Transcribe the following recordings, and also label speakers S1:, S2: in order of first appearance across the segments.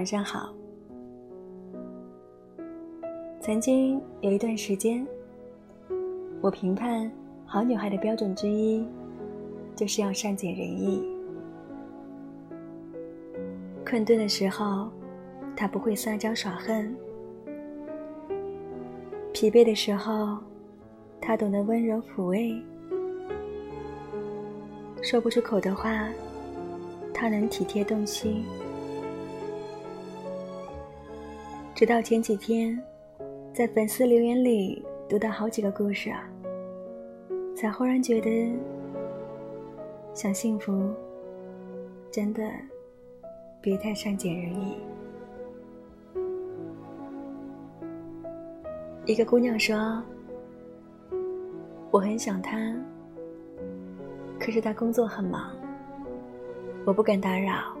S1: 晚上好。曾经有一段时间，我评判好女孩的标准之一，就是要善解人意。困顿的时候，她不会撒娇耍横；疲惫的时候，她懂得温柔抚慰；说不出口的话。她能体贴动心，直到前几天，在粉丝留言里读到好几个故事啊，才忽然觉得，想幸福，真的别太善解人意。一个姑娘说：“我很想他，可是他工作很忙。”我不敢打扰，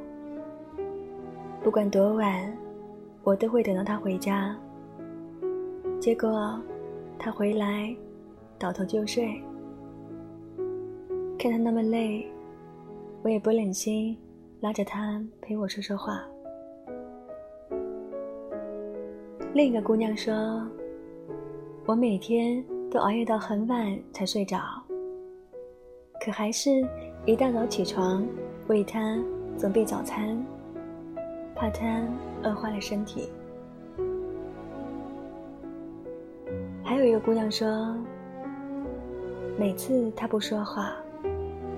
S1: 不管多晚，我都会等到他回家。结果，他回来，倒头就睡。看他那么累，我也不忍心拉着他陪我说说话。另一个姑娘说：“我每天都熬夜到很晚才睡着，可还是一大早起床。”为他准备早餐，怕他饿坏了身体。还有一个姑娘说，每次他不说话，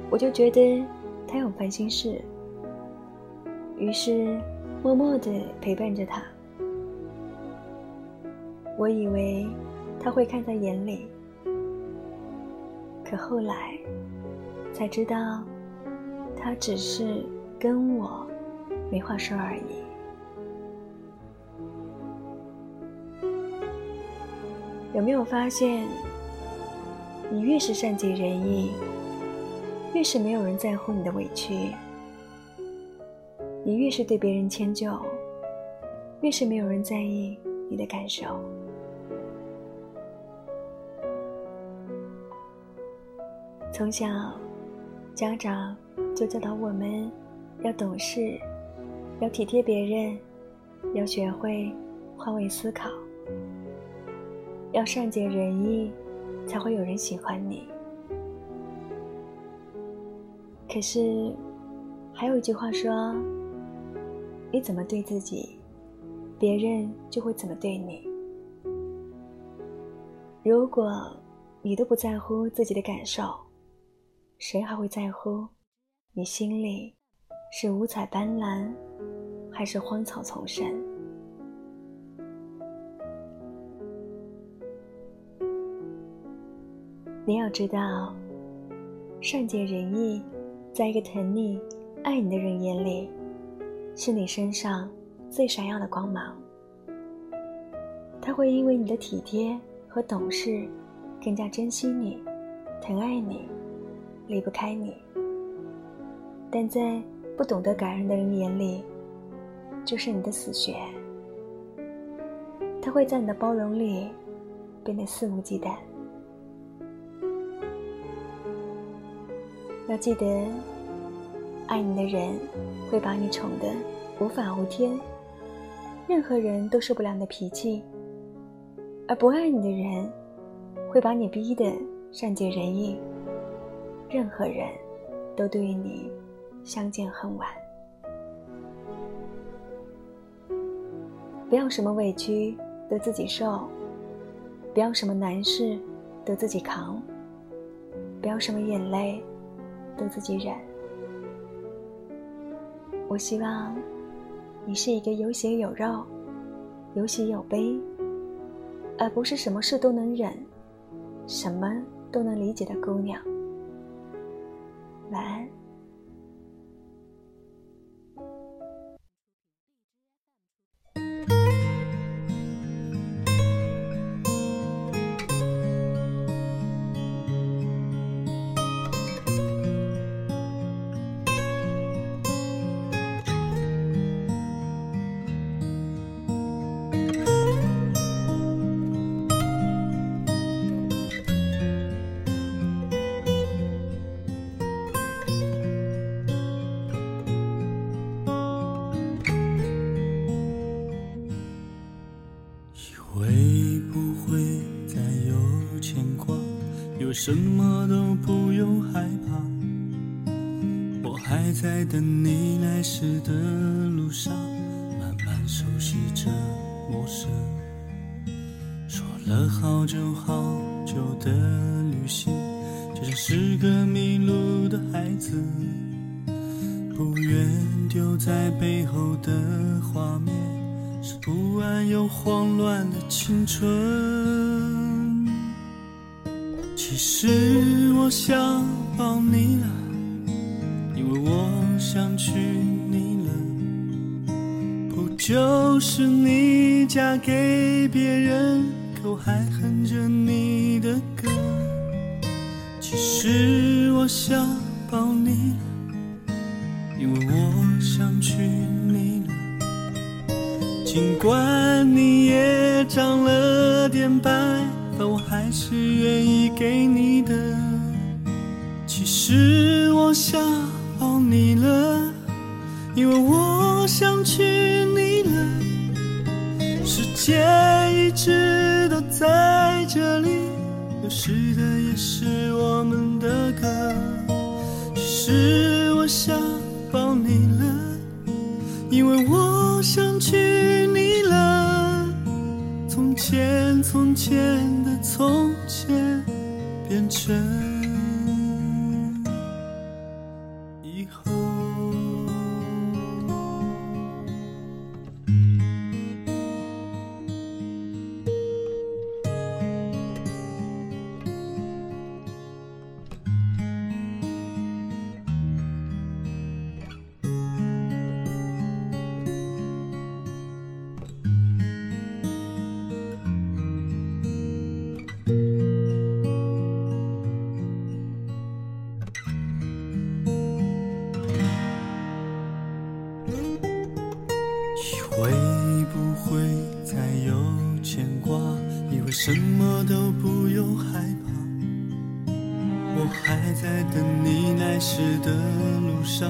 S1: 我就觉得他有烦心事，于是默默的陪伴着他。我以为他会看在眼里，可后来才知道。他只是跟我没话说而已。有没有发现，你越是善解人意，越是没有人在乎你的委屈；你越是对别人迁就，越是没有人在意你的感受。从小，家长。就教导我们，要懂事，要体贴别人，要学会换位思考，要善解人意，才会有人喜欢你。可是，还有一句话说：“你怎么对自己，别人就会怎么对你。”如果你都不在乎自己的感受，谁还会在乎？你心里是五彩斑斓，还是荒草丛生？你要知道，善解人意，在一个疼你、爱你的人眼里，是你身上最闪耀的光芒。他会因为你的体贴和懂事，更加珍惜你、疼爱你、离不开你。但在不懂得感恩的人眼里，就是你的死穴。他会在你的包容里变得肆无忌惮。要记得，爱你的人会把你宠得无法无天，任何人都受不了你的脾气；而不爱你的人会把你逼得善解人意，任何人都对你。相见恨晚，不要什么委屈都自己受，不要什么难事都自己扛，不要什么眼泪都自己忍。我希望你是一个有血有肉、有喜有悲，而不是什么事都能忍、什么都能理解的姑娘。晚安。
S2: 什么都不用害怕。我还在等你来时的路上，慢慢熟悉着陌生。说了好久好久的旅行，就像是个迷路的孩子，不愿丢在背后的画面，是不安又慌乱的青春。其实我想抱你了，因为我想娶你了。不就是你嫁给别人，可我还哼着你的歌。其实我想抱你了，因为我想娶你了。尽管你也长了点白。我还是愿意给你的。其实我想抱你了，因为我想娶你了。世界一直都在这里，流失的也是我们的歌。其实我想抱你了，因为我从前的。从前变成。什么都不用害怕。我还在等你来时的路上，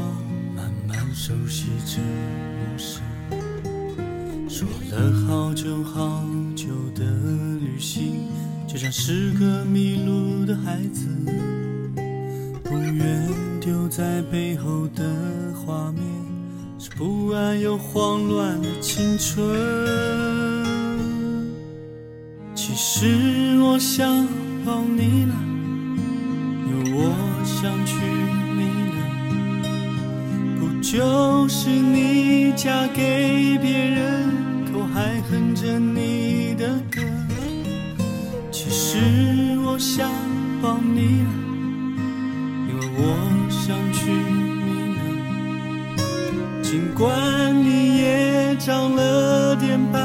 S2: 慢慢熟悉这陌生。说了好久好久的旅行，就像是个迷路的孩子，不愿丢在背后的画面。是不安又慌乱的青春。是我想抱你了，因为我想娶你了。不就是你嫁给别人，可我还哼着你的歌。其实我想抱你了，因为我想娶。尽管你也长了点白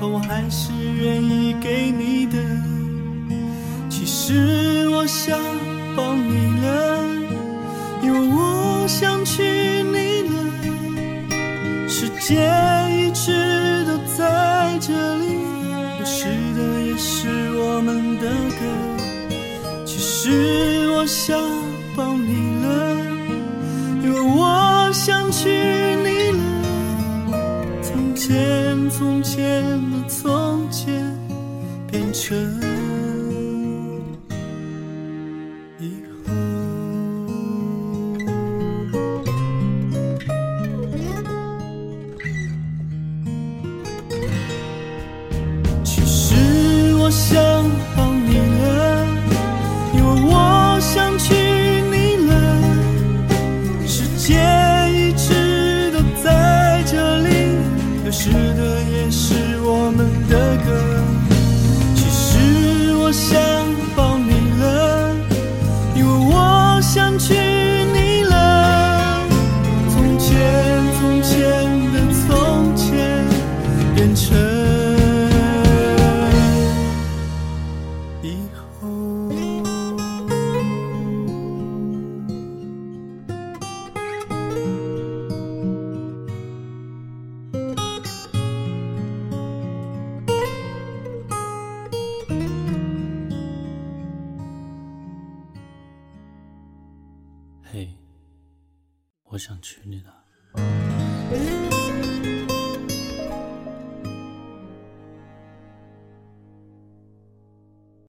S2: 发，我还是愿意给你是。我想抱你了，因为我想娶你了。世界一直都在这里，流失的也是我们的歌。其实我想抱你了，因为我想娶你了。从前。从前的从前，变成。我想娶你了。